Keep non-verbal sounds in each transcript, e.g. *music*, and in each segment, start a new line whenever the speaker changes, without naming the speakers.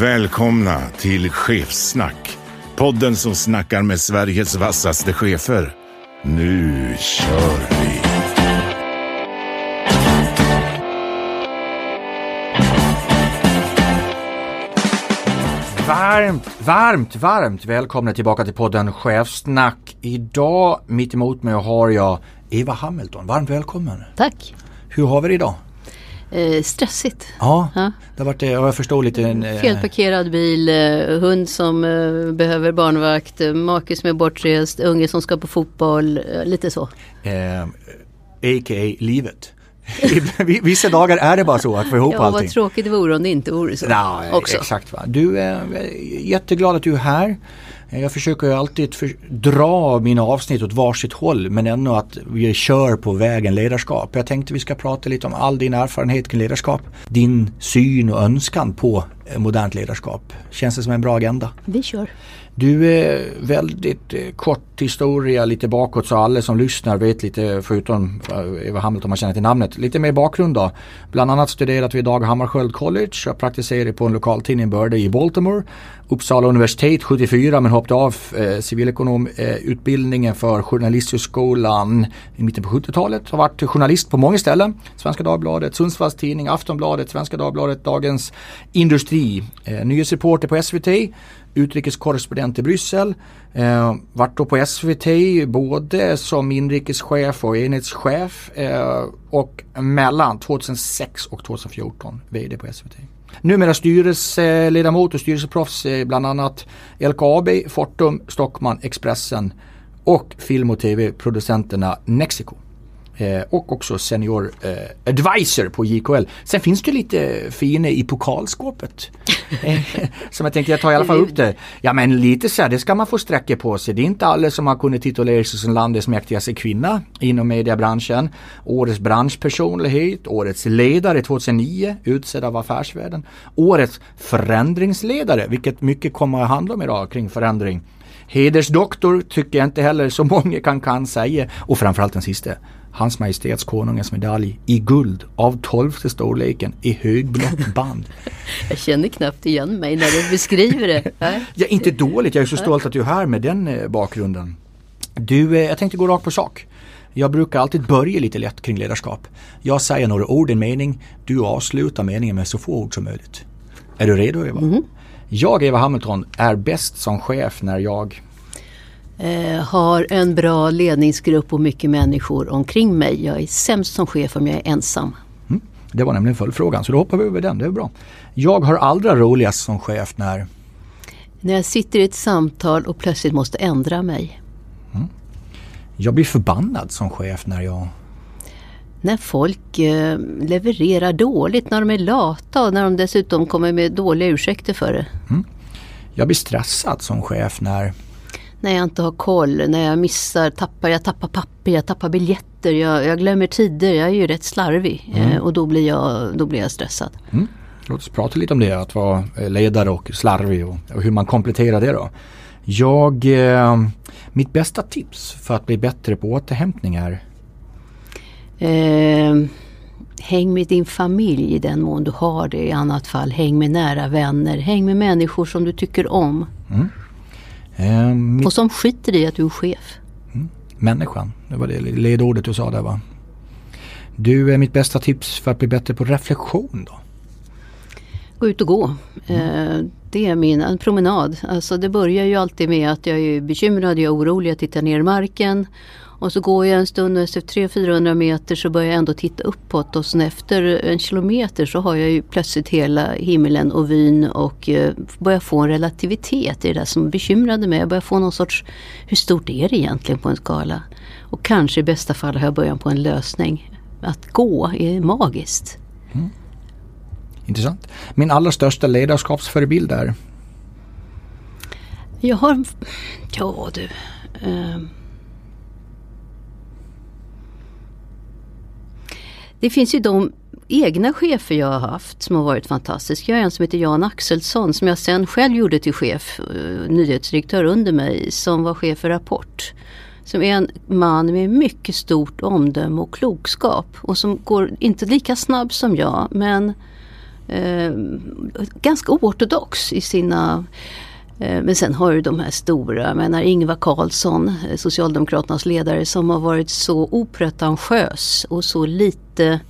Välkomna till Chefssnack. Podden som snackar med Sveriges vassaste chefer. Nu kör vi!
Varmt, varmt, varmt välkomna tillbaka till podden Chefsnack. Idag mitt emot mig har jag Eva Hamilton. Varmt välkommen.
Tack.
Hur har vi det idag?
Eh, stressigt.
Ja,
Ja.
det har varit, eh, jag förstår lite... en, eh,
Felparkerad bil, eh, hund som eh, behöver barnvakt, make som är bortrest, unge som ska på fotboll, lite så.
Eh, A.k.a. livet. *laughs* Vissa dagar är det bara så att få ihop
Ja, vad
allting.
tråkigt det vore om det inte vore så.
Ja,
också.
exakt. Va? Du är jätteglad att du är här. Jag försöker ju alltid för, dra mina avsnitt åt varsitt håll men ändå att vi kör på vägen ledarskap. Jag tänkte vi ska prata lite om all din erfarenhet kring ledarskap. Din syn och önskan på eh, modernt ledarskap. Känns det som en bra agenda?
Vi kör.
Du är väldigt eh, kort historia lite bakåt så alla som lyssnar vet lite förutom eh, Eva Hamilton man känner till namnet. Lite mer bakgrund då. Bland annat studerat vid Dag Hammarskjöld College. Jag praktiserade på en lokaltidning Börde i Baltimore. Uppsala universitet 74 men hoppade av eh, civilekonomutbildningen för Journalisthögskolan i mitten på 70-talet. Har varit journalist på många ställen. Svenska Dagbladet, Sundsvalls Tidning, Aftonbladet, Svenska Dagbladet, Dagens Industri. Eh, nyhetsreporter på SVT utrikeskorrespondent i Bryssel. Eh, vart då på SVT både som inrikeschef och enhetschef eh, och mellan 2006 och 2014 VD på SVT. Numera styrelseledamot och styrelseproffs eh, bland annat LKAB, Fortum, Stockman, Expressen och film och tv-producenterna Nexiko. Eh, och också senior eh, advisor på JKL. Sen finns det lite fina i pokalskåpet. *laughs* Eh, som jag tänkte jag tar i alla fall upp det. Ja men lite så här, det ska man få sträcka på sig. Det är inte alla som har kunnat titulera sig som landets mäktigaste kvinna inom mediebranschen. Årets branschpersonlighet, årets ledare 2009 utsedd av Affärsvärlden. Årets förändringsledare, vilket mycket kommer att handla om idag kring förändring. Hedersdoktor tycker jag inte heller så många kan, kan säga. Och framförallt den sista. Hans Majestäts Konungens medalj i guld av tolfte storleken i högblått *laughs* band.
Jag känner knappt igen mig när du beskriver det. *laughs*
Ja, inte dåligt. Jag är så stolt att du är här med den eh, bakgrunden. Du, eh, jag tänkte gå rakt på sak. Jag brukar alltid börja lite lätt kring ledarskap. Jag säger några ord i en mening. Du avslutar meningen med så få ord som möjligt. Är du redo Eva? Jag, Eva Hamilton, är bäst som chef när jag
Eh, har en bra ledningsgrupp och mycket människor omkring mig. Jag är sämst som chef om jag är ensam.
Det var nämligen följdfrågan så då hoppar vi över den, det är bra. Jag har allra roligast som chef när
När jag sitter i ett samtal och plötsligt måste ändra mig.
jag blir förbannad som chef när jag
När folk eh, levererar dåligt, när de är lata och när de dessutom kommer med dåliga ursäkter för det.
jag blir stressad som chef när
När jag inte har koll, när jag missar, tappar, jag tappar papper, jag tappar biljetter, jag, jag glömmer tider, jag är ju rätt slarvig. Eh, och då blir, jag, då blir jag stressad.
Låt oss prata lite om det, att vara eh, ledare och slarvig och, och hur man kompletterar det då. Jag, eh, mitt bästa tips för att bli bättre på återhämtning är?
Eh, häng med din familj i den mån du har det, i annat fall häng med nära vänner, häng med människor som du tycker om
eh, mitt,
och som skiter i att du är chef.
människan. Det var det ledordet du sa där va? Du, är mitt bästa tips för att bli bättre på reflektion då?
Gå ut och gå. Eh, det är min en promenad. Alltså det börjar ju alltid med att jag är bekymrad, jag är orolig, jag tittar ner i marken. Och så går jag en stund och efter 300-400 meter så börjar jag ändå titta uppåt och sen efter en kilometer så har jag ju plötsligt hela himlen och vyn och eh, börjar få en relativitet i det där som bekymrade mig. Jag börjar få någon sorts, hur stort är det egentligen på en skala? Och kanske i bästa fall har jag början på en lösning. Att gå är magiskt.
Intressant. Min allra största ledarskapsförebild är?
Jag har... Ja du. Eh, det finns ju de egna chefer jag har haft som har varit fantastiska. Jag har en som heter Jan Axelsson som jag sen själv gjorde till chef, eh, nyhetsdirektör under mig, som var chef för Rapport. Som är en man med mycket stort omdöme och klokskap och som går inte lika snabb som jag men eh, ganska oortodox i sina eh, men sen har du de här stora, jag menar Ingvar Carlsson, eh, Socialdemokraternas ledare som har varit så opretentiös och så lite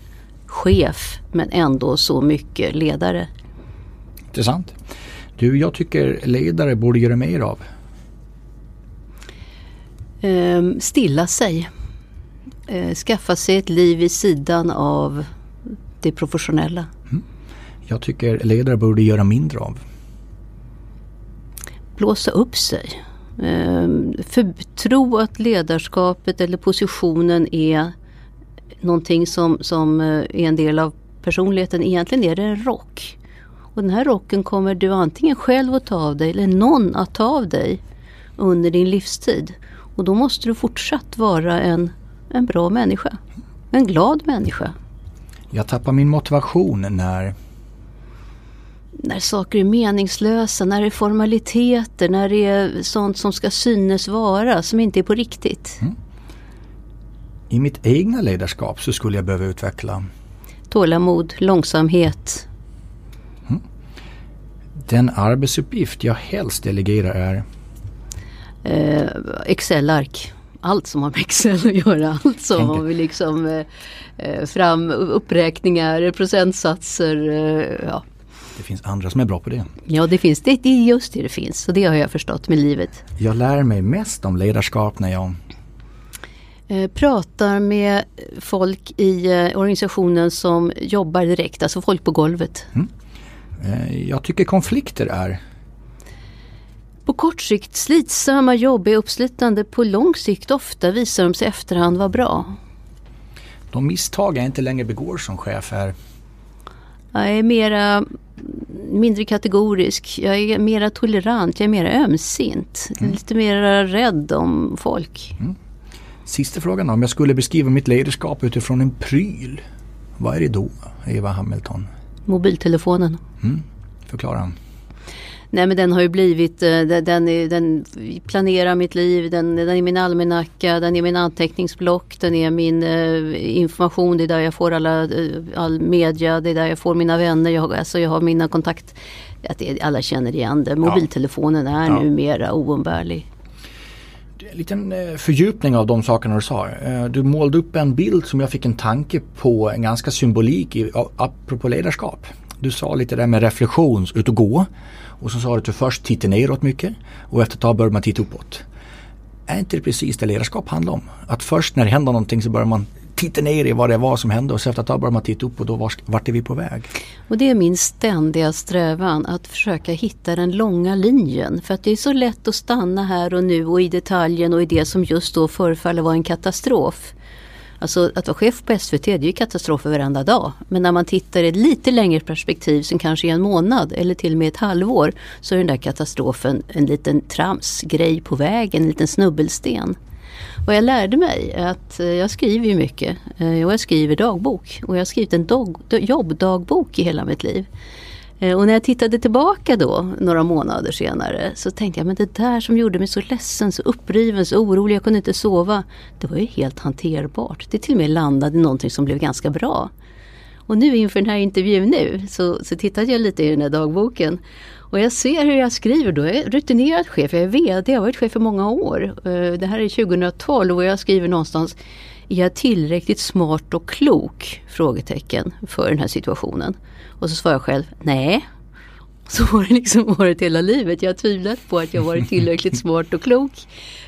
chef men ändå så mycket ledare.
Intressant. Du, jag tycker ledare borde göra mer av.
Ehm, stilla sig. Ehm, skaffa sig ett liv vid sidan av det professionella. Mm.
Jag tycker ledare borde göra mindre av.
Blåsa upp sig. Ehm, för tro att ledarskapet eller positionen är någonting som, som eh, är en del av personligheten. Egentligen är det en rock. Och den här rocken kommer du antingen själv att ta av dig eller någon att ta av dig under din livstid. Och då måste du fortsatt vara en, en bra människa. En glad människa.
Jag tappar min motivation när
när saker är meningslösa, när det är formaliteter, när det är sånt som ska synes vara, som inte är på riktigt. Mm.
I mitt egna ledarskap så skulle jag behöva utveckla
Tålamod, långsamhet. Mm.
Den arbetsuppgift jag helst delegerar är
eh, Excel-ark. Allt som har med Excel att göra. Allt som har vi liksom eh, eh, fram uppräkningar, procentsatser. Eh, ja.
Det finns andra som är bra på det.
Ja det finns, det, det är just det det finns och det har jag förstått med livet.
Jag lär mig mest om ledarskap när jag
eh, pratar med folk i eh, organisationen som jobbar direkt, alltså folk på golvet. Mm.
Eh, jag tycker konflikter är
på kort sikt slitsamma, jobbiga, uppslitande. På lång sikt ofta visar de sig efterhand vara bra.
De misstag jag inte längre begår som chef är?
Jag är mera mindre kategorisk. Jag är mera tolerant. Jag är mera ömsint. Mm. Lite mera rädd om folk. Mm.
Sista frågan då. Om jag skulle beskriva mitt ledarskap utifrån en pryl. Vad är det då, Eva Hamilton?
Mobiltelefonen. Mm.
Förklara.
Nej men den har ju blivit, eh, den, är, den planerar mitt liv, den, den är min almanacka, den är min anteckningsblock, den är min eh, information, det är där jag får alla, eh, all media, det är där jag får mina vänner, jag, alltså jag har mina kontakt. Att alla känner igen det. Mobiltelefonen är ja. numera oumbärlig.
En liten fördjupning av de sakerna du sa. Du målade upp en bild som jag fick en tanke på, en ganska symbolik i, apropå ledarskap. Du sa lite där med reflektion, ut och gå. Och så sa du att du först tittar neråt mycket och efter ett tag börjar man titta uppåt. Är inte det precis det ledarskap handlar om? Att först när det händer någonting så börjar man titta ner i vad det var som hände och så efter ett tag börjar man titta upp och då vart, vart är vi på väg?
Och det är min ständiga strävan att försöka hitta den långa linjen. För att det är så lätt att stanna här och nu och i detaljen och i det som just då förefaller vara en katastrof. Alltså att vara chef på SVT det är ju katastrofer varenda dag. Men när man tittar i ett lite längre perspektiv som kanske är en månad eller till och med ett halvår så är den där katastrofen en liten tramsgrej på vägen, en liten snubbelsten. Vad jag lärde mig är att eh, jag skriver ju mycket eh, och jag skriver dagbok. Och jag har skrivit en dag, jobbdagbok i hela mitt liv. Eh, och när jag tittade tillbaka då några månader senare så tänkte jag men det där som gjorde mig så ledsen, så uppriven, så orolig, jag kunde inte sova. Det var ju helt hanterbart. Det till och med landade i någonting som blev ganska bra. Och nu inför den här intervjun nu så, så tittade jag lite i den här dagboken. Och jag ser hur jag skriver då. Jag är rutinerad chef, jag är VD, jag har varit chef i många år. Eh, det här är 2012 och jag skriver någonstans är jag tillräckligt smart och klok? Frågetecken för den här situationen. Och så svarar jag själv, nej. Så har det liksom varit hela livet. Jag har tvivlat på att jag varit tillräckligt *laughs* smart och klok.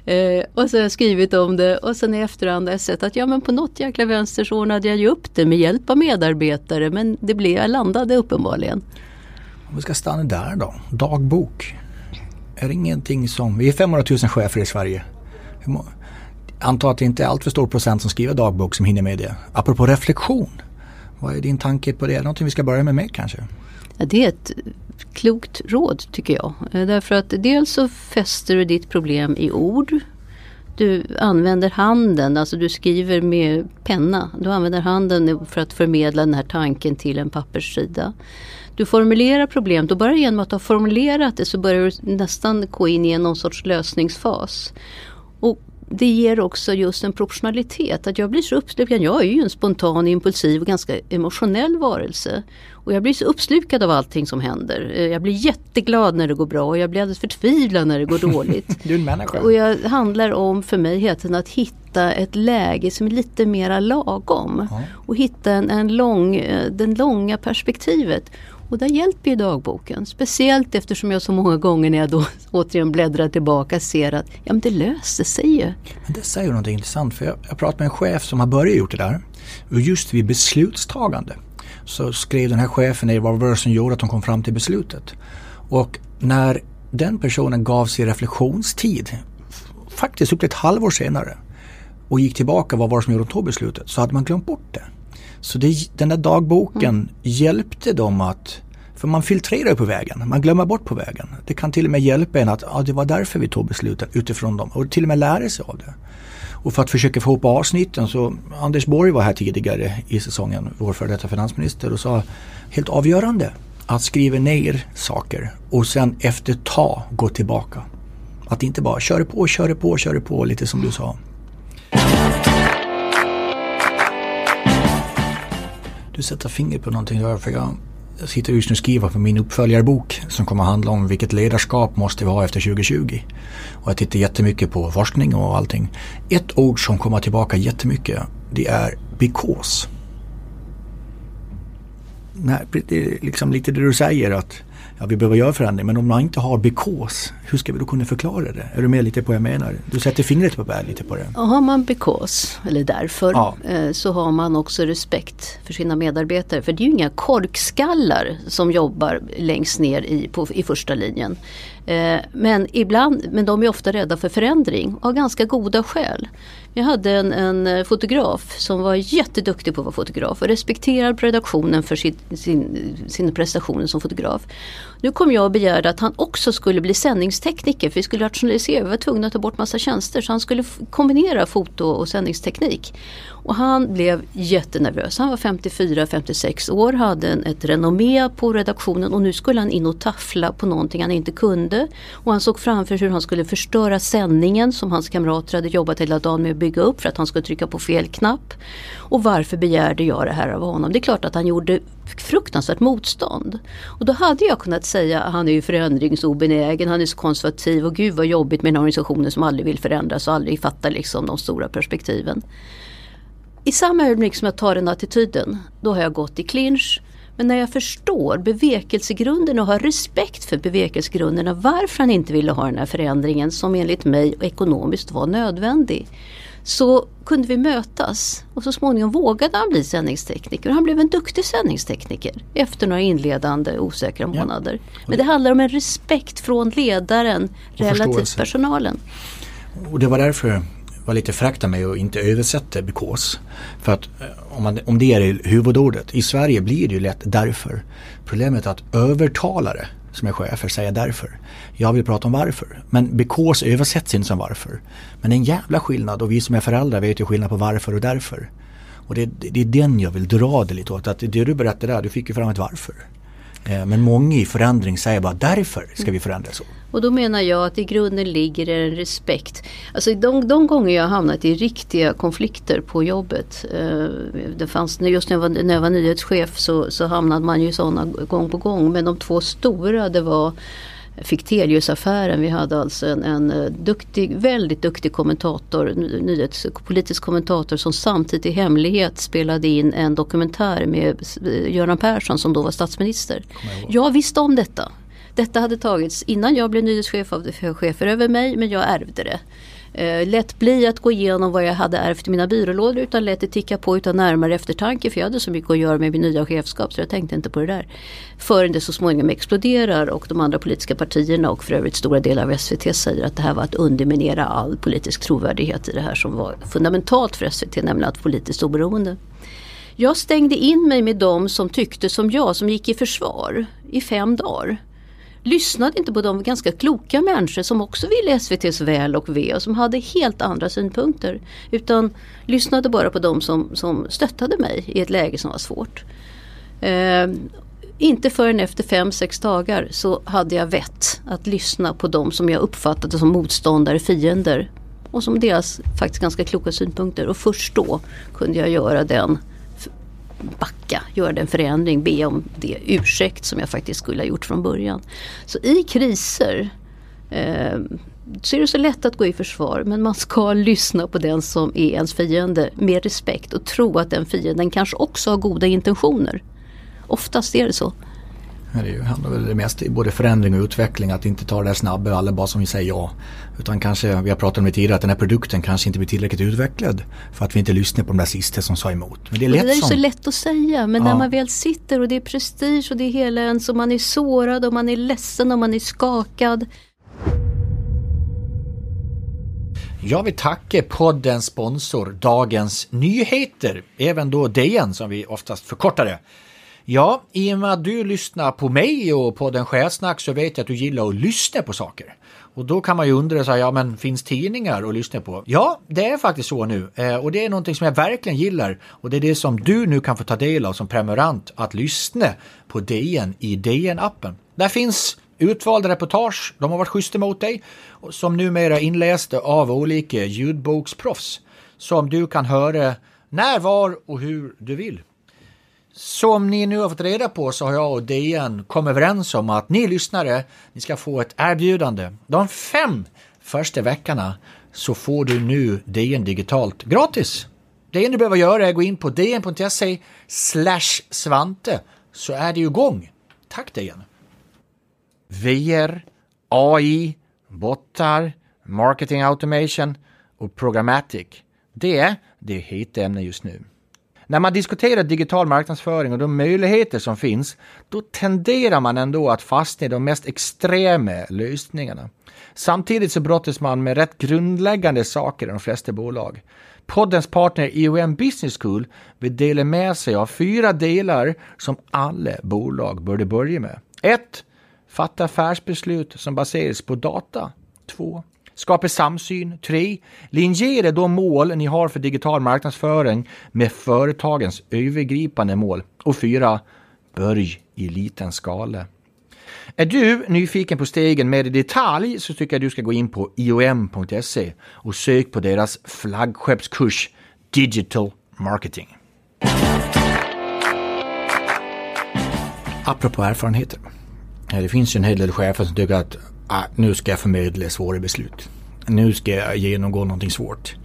Eh, och så har jag skrivit om det och sen i efterhand har jag sett att ja men på något jäkla vänster så ordnade jag ju upp det med hjälp av medarbetare men det blev, jag landade uppenbarligen.
Om vi ska stanna där då, dagbok. Är det ingenting som, vi är 500 000 chefer i Sverige. Jag antar att det inte är alltför stor procent som skriver dagbok som hinner med det. Apropå reflektion. Vad är din tanke på det? Är det någonting vi ska börja med mer kanske?
Ja, det är ett klokt råd tycker jag. Eh, därför att dels så fäster du ditt problem i ord. Du använder handen, alltså du skriver med penna. Du använder handen för att förmedla den här tanken till en papperssida. Du formulerar problemet och bara genom att ha formulerat det så börjar du nästan gå in i någon sorts lösningsfas. Och det ger också just en proportionalitet. Att jag blir så uppslukad. Jag är ju en spontan, impulsiv och ganska emotionell varelse. Och jag blir så uppslukad av allting som händer. Eh, jag blir jätteglad när det går bra och jag blir alldeles förtvivlad när det går dåligt. *laughs*
du är en människa.
Och jag handlar om för mig hela tiden att hitta ett läge som är lite mera lagom. Ja. Och hitta en, en lång, eh, den långa perspektivet. Och där hjälper ju dagboken. Speciellt eftersom jag så många gånger när jag då *laughs* återigen bläddrar tillbaka ser att ja, men det löste sig ju.
Men det säger något intressant för jag, jag pratade med en chef som har börjat gjort det där. Och just vid beslutstagande så skrev den här chefen ner vad var det som gjorde att de kom fram till beslutet. Och när den personen gav sig reflektionstid, faktiskt upp till ett halvår senare, och gick tillbaka vad var det som gjorde att de tog beslutet, så hade man glömt bort det. Så det, den där dagboken mm. hjälpte dem att för man filtrerar på vägen, man glömmer bort på vägen. Det kan till och med hjälpa en att ja, det var därför vi tog besluten utifrån dem och till och med lära sig av det. Och för att försöka få ihop avsnitten så Anders Borg var här tidigare i säsongen, vår före detta finansminister och sa helt avgörande att skriva ner saker och sen efter ta gå tillbaka. Att inte bara köra på, köra på, köra på lite som du sa. Du sätter fingret på någonting där för jag sitter just nu och skriver på min uppföljarbok som kommer att handla om vilket ledarskap måste vi ha efter 2020. Och jag tittar jättemycket på forskning och allting. Ett ord som kommer tillbaka jättemycket det är because. Nej, det är liksom lite det du säger att ja, vi behöver göra förändring men om man inte har because, hur ska vi då kunna förklara det? Är du med lite på vad jag menar? Du sätter fingret på det lite på det.
Och har man because, eller därför, ja. Eh, så har man också respekt för sina medarbetare. För det är ju inga korkskallar som jobbar längst ner i, på, i första linjen. Eh, men, ibland, men de är ofta rädda för förändring av ganska goda skäl. Jag hade en, en, eh, fotograf som var jätteduktig på att vara fotograf och respekterad på redaktionen för sin, sin, sina prestationer som fotograf. Nu kom jag och begärde att han också skulle bli sändningstekniker för vi skulle rationalisera. Vi var tvungna att ta bort massa tjänster så han skulle kombinera foto och sändningsteknik. Och han blev jättenervös. Han var 54-56 år, hade ett renommé på redaktionen och nu skulle han in och taffla på någonting han inte kunde. Och han såg framför sig hur han skulle förstöra sändningen som hans kamrater hade jobbat hela dagen med att bygga upp för att han skulle trycka på fel knapp. Och varför begärde jag det här av honom? Det är klart att han gjorde fruktansvärt motstånd. Och då hade jag kunnat säga att han är ju förändringsobenägen, han är så konservativ och gud vad jobbigt med en organisation som aldrig vill förändras och aldrig fattar liksom de stora perspektiven. I samma ögonblick som jag tar den attityden, då har jag gått i clinch. Men när jag förstår bevekelsegrunden och har respekt för bevekelsegrunderna varför han inte ville ha den här förändringen som enligt mig ekonomiskt var nödvändig. Så kunde vi mötas och så småningom vågade han bli sändningstekniker. Han blev en duktig sändningstekniker efter några inledande osäkra månader. Ja. Men det handlar om en respekt från ledaren relativt personalen.
Och det var därför var lite fräckt mig att inte översätta because. För att eh, om, man, om det är huvudordet, i Sverige blir det ju lätt därför. Problemet är att övertalare som är chefer säger därför. Jag vill prata om varför. Men because översätts inte som varför. Men det är en jävla skillnad och vi som är föräldrar vet ju skillnad på varför och därför. Och det, det är den jag vill dra det lite åt. Att det du berättade där, du fick ju fram ett varför. Eh, men många i förändring säger bara därför ska vi förändra så.
Och då menar jag att i grunden ligger det en respekt. Alltså de, de gånger jag hamnat i riktiga konflikter på jobbet. Eh, det fanns, just när jag var, när jag var nyhetschef så, så hamnade man ju i sådana gång på gång. Men de två stora det var Fichteliusaffären. Vi hade alltså en, en eh, duktig, väldigt duktig kommentator, nyhetspolitisk kommentator som samtidigt i hemlighet spelade in en dokumentär med Göran Persson som då var statsminister. Jag visste om detta. Detta hade tagits innan jag blev nyhetschef av chefer över mig men jag ärvde det. Eh, lät bli att gå igenom vad jag hade ärvt i mina byrålådor utan lät det ticka på utan närmare eftertanke för jag hade så mycket att göra med min nya chefskap så jag tänkte inte på det där. Förrän det så småningom exploderar och de andra politiska partierna och för övrigt stora delar av SVT säger att det här var att underminera all politisk trovärdighet i det här som var fundamentalt för SVT, nämligen att politiskt oberoende. Jag stängde in mig med de som tyckte som jag, som gick i försvar i fem dagar. Lyssnade inte på de ganska kloka människor som också ville SVTs väl och ve och som hade helt andra synpunkter. Utan lyssnade bara på de som, som stöttade mig i ett läge som var svårt. Eh, inte förrän efter fem sex dagar så hade jag vett att lyssna på de som jag uppfattade som motståndare, fiender. Och som deras faktiskt ganska kloka synpunkter. Och först då kunde jag göra den back göra den förändring, be om det ursäkt som jag faktiskt skulle ha gjort från början. Så i kriser eh, så är det så lätt att gå i försvar men man ska *laughs* lyssna på den som är ens fiende med respekt och tro att den fienden kanske också har goda intentioner. Oftast är det så.
Det handlar väl det mest både förändring och utveckling. Att inte ta det där snabba alla bara som vi säger ja. Utan kanske, vi har pratat om det tidigare, att den här produkten kanske inte blir tillräckligt utvecklad. För att vi inte lyssnar på de där sista som sa emot.
Men det är, lätt det är som... så lätt att säga. Men ja. när man väl sitter och det är prestige och det är hela ens och man är sårad och man är ledsen och man är skakad.
Jag vill tacka poddens sponsor Dagens Nyheter. Även då DN som vi oftast förkortar det. Ja, i och med att du lyssnar på mig och på den Chefsnack så vet jag att du gillar att lyssna på saker. Och då kan man ju undra, så här, ja men finns tidningar att lyssna på? Ja, det är faktiskt så nu. Eh, och det är någonting som jag verkligen gillar. Och det är det som du nu kan få ta del av som prenumerant, att lyssna på DN i DN-appen. Där finns utvalda reportage, de har varit schyssta mot dig, som numera är inlästa av olika ljudboksproffs. Som du kan höra när, var och hur du vill. Som ni nu har fått reda på så har jag och DN kommit överens om att ni lyssnare, ni ska få ett erbjudande. De fem första veckorna så får du nu DN digitalt gratis. Det enda du behöver göra är att gå in på dn.se slash svante så är det ju igång. Tack DN! VR, AI, bottar, marketing automation och programmatic. Det är det heta ämne just nu. När man diskuterar digital marknadsföring och de möjligheter som finns, då tenderar man ändå att fastna i de mest extrema lösningarna. Samtidigt så brottas man med rätt grundläggande saker i de flesta bolag. Poddens partner IOM Business School vill dela med sig av fyra delar som alla bolag borde börja med. 1. Fatta affärsbeslut som baseras på data. 2. Skapa samsyn. 3. Linjera de mål ni har för digital marknadsföring med företagens övergripande mål. Och 4. Börj i liten skala. Är du nyfiken på stegen mer i detalj så tycker jag du ska gå in på iom.se och sök på deras flaggskeppskurs Digital Marketing. Apropå erfarenheter. Det finns ju en hel del chefer som tycker att ah, nu ska jag förmedla svåra beslut. Nu ska jag genomgå någonting svårt.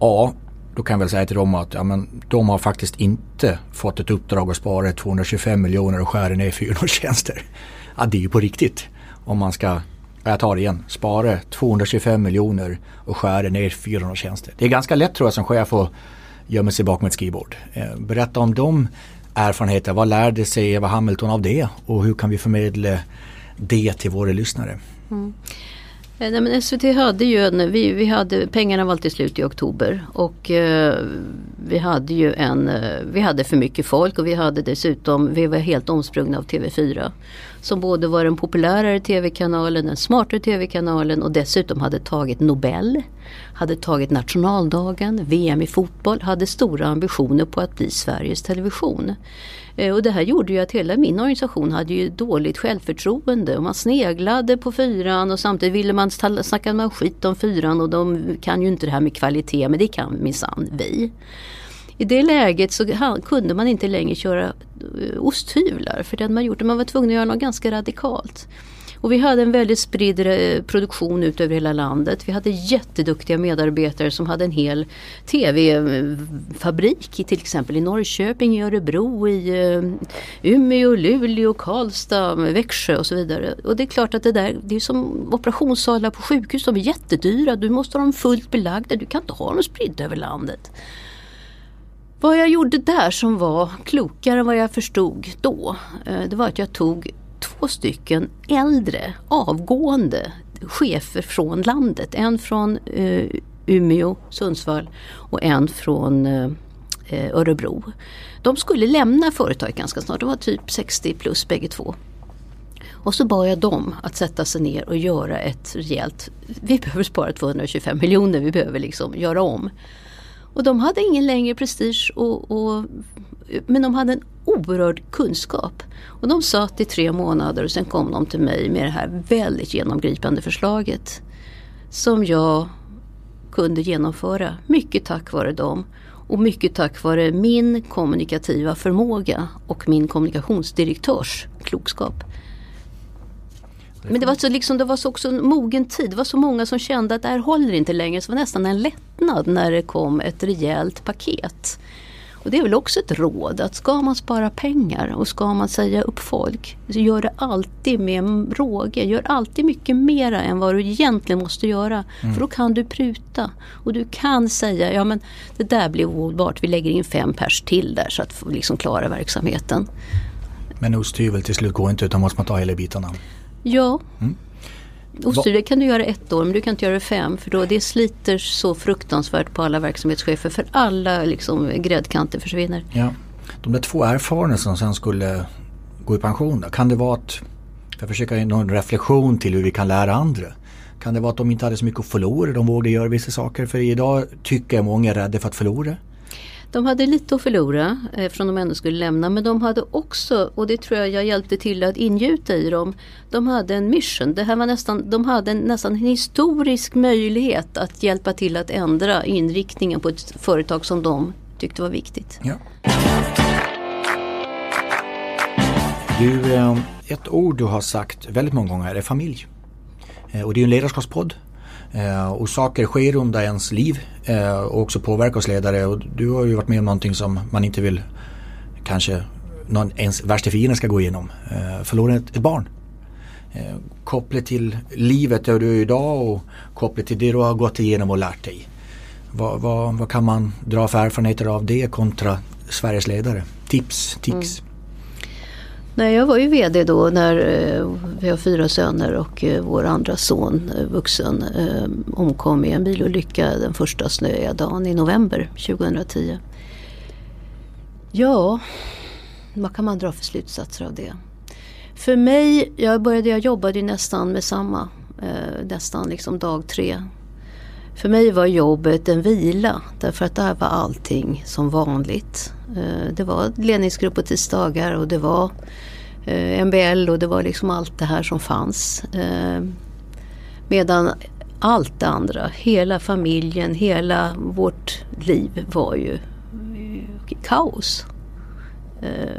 Ja, då kan jag väl säga till dem att ja, men, de har faktiskt inte fått ett uppdrag att spara 225 miljoner och skära ner 400 tjänster. Ja, det är ju på riktigt. Om man ska, jag tar det igen, spara 225 miljoner och skära ner 400 tjänster. Det är ganska lätt tror jag som chef att gömma sig bakom ett skrivbord. Eh, berätta om de erfarenheter. Vad lärde sig Eva Hamilton av det och hur kan vi förmedla det till våra lyssnare? Mm.
Eh, nej, men SVT hade ju en, vi, vi hade, pengarna var alltid slut i oktober och eh, vi hade ju en, eh, vi hade för mycket folk och vi hade dessutom, vi var helt omsprungna av TV4. Som både var den populärare TV-kanalen, den smartare TV-kanalen och dessutom hade tagit Nobel. Hade tagit nationaldagen, VM i fotboll, hade stora ambitioner på att bli Sveriges Television. Eh, och det här gjorde ju att hela min organisation hade ju dåligt självförtroende och man sneglade på fyran och samtidigt ville man snacka man skit om fyran och de kan ju inte det här med kvalitet men det kan minsann vi. I det läget så kunde man inte längre köra eh, osthyvlar för det hade man gjort. Man var tvungen att göra något ganska radikalt. Och vi hade en väldigt spridd eh, produktion ut över hela landet. Vi hade jätteduktiga medarbetare som hade en hel tv-fabrik till exempel i Norrköping, i Örebro, i eh, Umeå, Luleå, Karlstad, Växjö och så vidare. Och det är klart att det där, det är som operationssalar på sjukhus, de är jättedyra. Du måste ha dem fullt belagda, du kan inte ha dem spridda över landet. Vad jag gjorde där som var klokare än vad jag förstod då, eh, det var att jag tog två stycken äldre avgående chefer från landet. En från eh, Umeå, Sundsvall och en från eh, eh Örebro. De skulle lämna företaget ganska snart, de var typ 60 plus bägge två. Och så bad jag dem att sätta sig ner och göra ett rejält, vi behöver spara 225 miljoner, vi behöver liksom göra om. Och de hade ingen längre prestige och, och, men de hade en oerhörd kunskap. Och de satt i tre månader och sen kom de till mig med det här väldigt genomgripande förslaget. Som jag kunde genomföra, mycket tack vare dem. Och mycket tack vare min kommunikativa förmåga och min kommunikationsdirektörs klokskap. Men det var, så liksom, det var så också en mogen tid. Det var så många som kände att det här håller inte längre. Så det var nästan en lättnad när det kom ett rejält paket. Och det är väl också ett råd att ska man spara pengar och ska man säga upp folk så gör det alltid med råge. Gör alltid mycket mera än vad du egentligen måste göra. Mm. För då kan du pruta. Och du kan säga ja men det där blir ohållbart. Vi lägger in fem pers till där så att liksom klara verksamheten.
Men osthyvel till slut går inte utan måste man ta hela bitarna.
Ja. Mm. Osthyvel kan du göra ett år men du kan inte göra det fem för då det sliter så fruktansvärt på alla verksamhetschefer för alla liksom, gräddkanter försvinner.
Ja. De där två erfarna som sen skulle gå i pension då, kan det vara att, för att försöka någon reflektion till hur vi kan lära andra. Kan det vara att de inte hade så mycket att förlora, de vågade göra vissa saker? För idag tycker jag många är rädda för att förlora.
De hade lite att förlora eh, eftersom de ändå skulle lämna men de hade också, och det tror jag jag hjälpte till att ingjuta i dem, de hade en mission. Det här var nästan, de hade en, nästan en historisk möjlighet att hjälpa till att ändra inriktningen på ett företag som de tyckte var viktigt.
Ja. Du, eh, ett ord du har sagt väldigt många gånger är familj. Eh, och det är en ledarskapspodd Eh, och saker sker under ens liv eh, och också påverkar oss ledare. Och du har ju varit med om någonting som man inte vill kanske någon, ens värsta fiende ska gå igenom. Eh, förlora ett, ett barn. Eh, kopplat till livet där du är idag och kopplat till det du har gått igenom och lärt dig. Vad, vad, vad kan man dra för erfarenheter av det kontra Sveriges ledare? Tips, tips. Mm.
Nej, jag var ju VD då när eh, vi har fyra söner och eh, vår andra son, eh, vuxen, omkom i en bilolycka den första snöiga dagen i november 2010. Ja, vad kan man dra för slutsatser av det? För mig, jag började, jag jobbade ju nästan med samma, nästan liksom dag tre. För mig var jobbet en vila därför att där var allting som vanligt. Eh, det var ledningsgrupp på tisdagar och det var eh, MBL och det var liksom allt det här som fanns. Eh, medan allt det andra, hela familjen, hela vårt liv var ju kaos.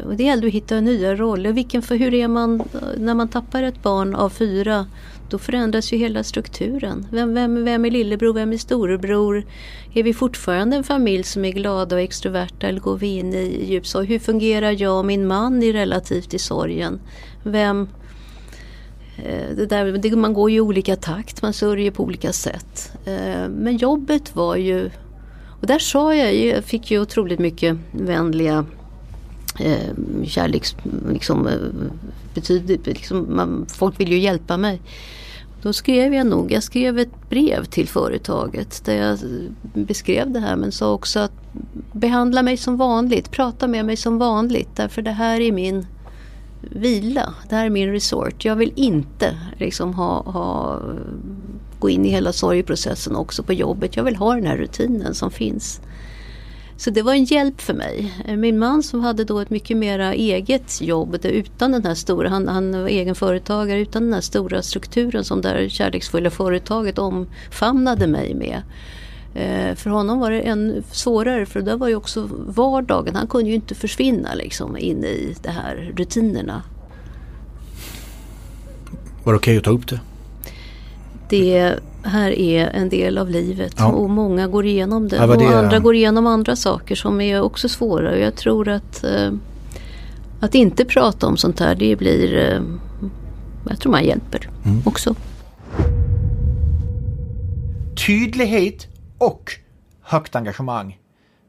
Och det gällde att hitta nya roller. Vilken, för hur är man när man tappar ett barn av fyra? Då förändras ju hela strukturen. Vem, vem, vem är lillebror, vem är storebror? Är vi fortfarande en familj som är glada och extroverta eller går vi in i djup sorg? Hur fungerar jag och min man i relativt i sorgen? Vem, eh, det där, det, man går ju i olika takt, man sörjer på olika sätt. Eh, men jobbet var ju, och där sa jag, jag fick ju otroligt mycket vänliga eh, kärleks... Liksom, eh, betyder, liksom, man, folk vill ju hjälpa mig. Då skrev jag nog, jag skrev ett brev till företaget där jag beskrev det här men sa också att behandla mig som vanligt, prata med mig som vanligt därför det här är min vila, det här är min resort. Jag vill inte liksom ha, ha, gå in i hela sorgprocessen också på jobbet. Jag vill ha den här rutinen som finns. Så det var en hjälp för mig. Eh, min man som hade då ett mycket mera eget jobb utan den här stora, han, han var egen företagare utan den här stora strukturen som det här kärleksfulla företaget omfamnade mig med. Eh, för honom var det än svårare för det var ju också vardagen. Han kunde ju inte försvinna liksom in i de här rutinerna.
Var det okej okay att ta upp det?
Det här är en del av livet ja. och många går igenom det. Ja, det och andra går igenom andra saker som är också svåra. Och jag tror att eh, att inte prata om sånt här det blir eh, jag tror man hjälper mm. också.
Tydlighet och högt engagemang.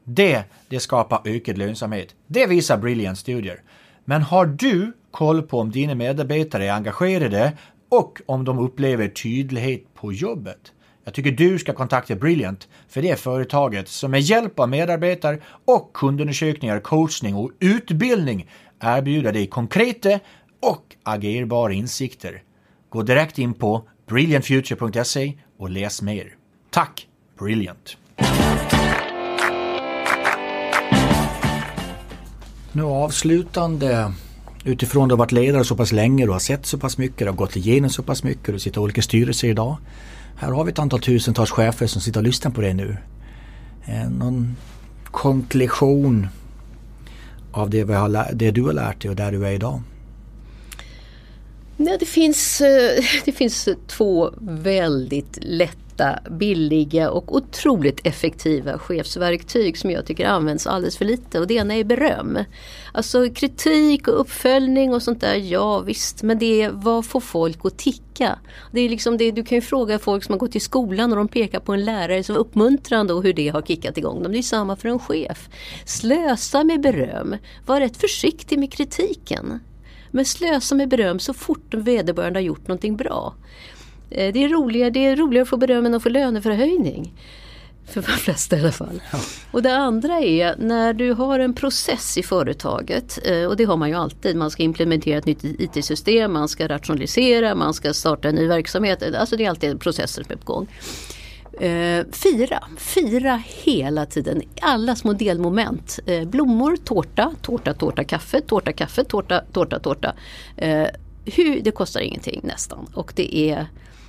Det, det skapar ökad lönsamhet. Det visar Brilliant studier. Men har du koll på om dina medarbetare är engagerade och om de upplever tydlighet på jobbet. Jag tycker du ska kontakta Brilliant, för det är företaget som med hjälp av medarbetare och kundundersökningar, coachning och utbildning erbjuder dig konkreta och agerbara insikter. Gå direkt in på brilliantfuture.se och läs mer. Tack Brilliant! Nu avslutande utifrån du har varit ledare så pass länge, du har sett så pass mycket, du har gått igenom så pass mycket, du sitter i olika styrelser idag. Här har vi ett antal tusentals chefer som sitter och lyssnar på dig nu. Eh, någon konklusion av det, vi har, det du har lärt dig och där du är idag?
Nej, det, finns, eh, *laughs* det finns två väldigt lätta lätta, billiga och otroligt effektiva chefsverktyg som jag tycker används alldeles för lite. Och det ena är beröm. Alltså kritik och uppföljning och sånt där, ja visst. Men det är vad får folk att ticka? Det är liksom det, du kan ju fråga folk som har gått i skolan och de pekar på en lärare som är uppmuntrande och hur det har kickat igång dem. Det är samma för en chef. Slösa med beröm. Var rätt försiktig med kritiken. Men slösa med beröm så fort vederbörande har gjort någonting bra. Eh, det är roligare, det är roligare att få beröm än att få löneförhöjning. För de flesta i alla fall. Ja. Och det andra är när du har en process i företaget eh, och det har man ju alltid. Man ska implementera ett nytt IT-system, man ska rationalisera, man ska starta en ny verksamhet. Alltså det är alltid processer som är på gång. Eh, fira, fira hela tiden. Alla små delmoment. blommor, tårta, tårta, tårta, kaffe, tårta, kaffe, tårta, tårta, tårta. hur, det kostar ingenting nästan och det är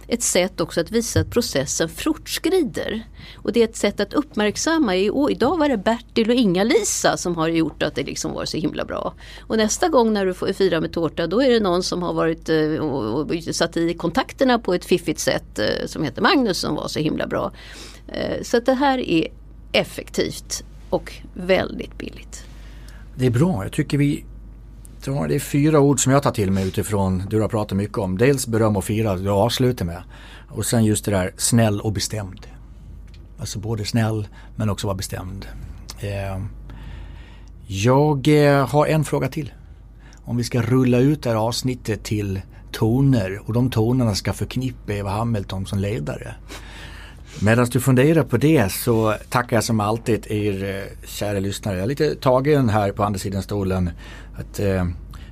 ett sätt också att visa att processen fortskrider. Och det är ett sätt att uppmärksamma. Idag var det Bertil och Inga-Lisa som har gjort att det liksom var så himla bra. Och nästa gång när du får fira med tårta då är det någon som har varit eh, och, satt i kontakterna på ett fiffigt sätt eh, som heter Magnus som var så himla bra. Eh, så att det här är effektivt och väldigt billigt.
Det är bra. Jag tycker vi det är fyra ord som jag tar till mig utifrån det du har pratat mycket om. Dels beröm och fira, du avslutar med. Och sen just det där snäll och bestämd. Alltså både snäll men också vara bestämd. Eh, jag eh, har en fråga till. Om vi ska rulla ut det här avsnittet till toner och de tonerna ska förknippa Eva Hamilton som ledare. Medan du funderar på det så tackar jag som alltid er eh, kära lyssnare. Jag är lite tagen här på andra sidan stolen. Att, eh,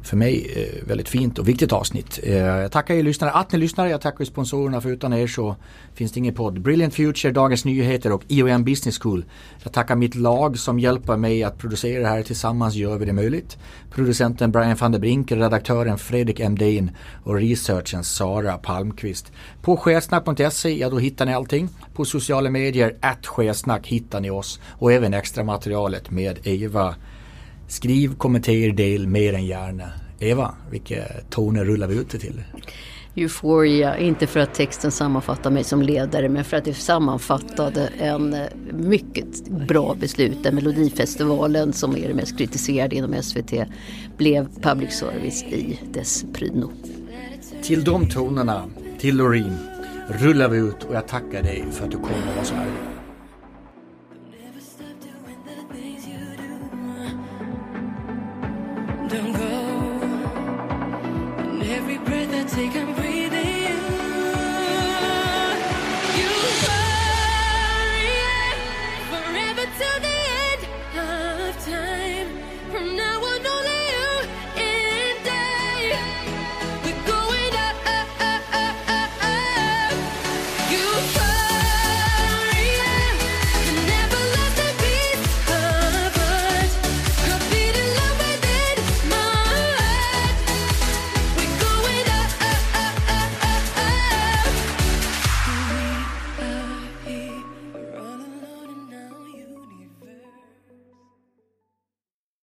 för mig eh, väldigt fint och viktigt avsnitt. Eh, jag tackar er lyssnare att ni lyssnar. Jag tackar sponsorerna för utan er så finns det ingen podd. Brilliant Future, Dagens Nyheter och IOM Business School. Jag tackar mitt lag som hjälper mig att producera det här. Tillsammans gör vi det möjligt. Producenten Brian van der Brink, redaktören Fredrik M. Emdin och researchen Sara Palmqvist. På chefsnack.se, ja då hittar ni allting. På sociala medier, att hittar ni oss och även extra materialet med Eva Skriv, kommentera, del mer än gärna. Eva, vilka toner rullar vi ut det till?
Euphoria, inte för att texten sammanfattar mig som ledare men för att det sammanfattade en eh, mycket bra beslut där Melodifestivalen som är det mest kritiserade inom SVT blev public service i dess prydno.
Till de tonerna, till Loreen, rullar vi ut och jag tackar dig för att du kom och var så ärlig.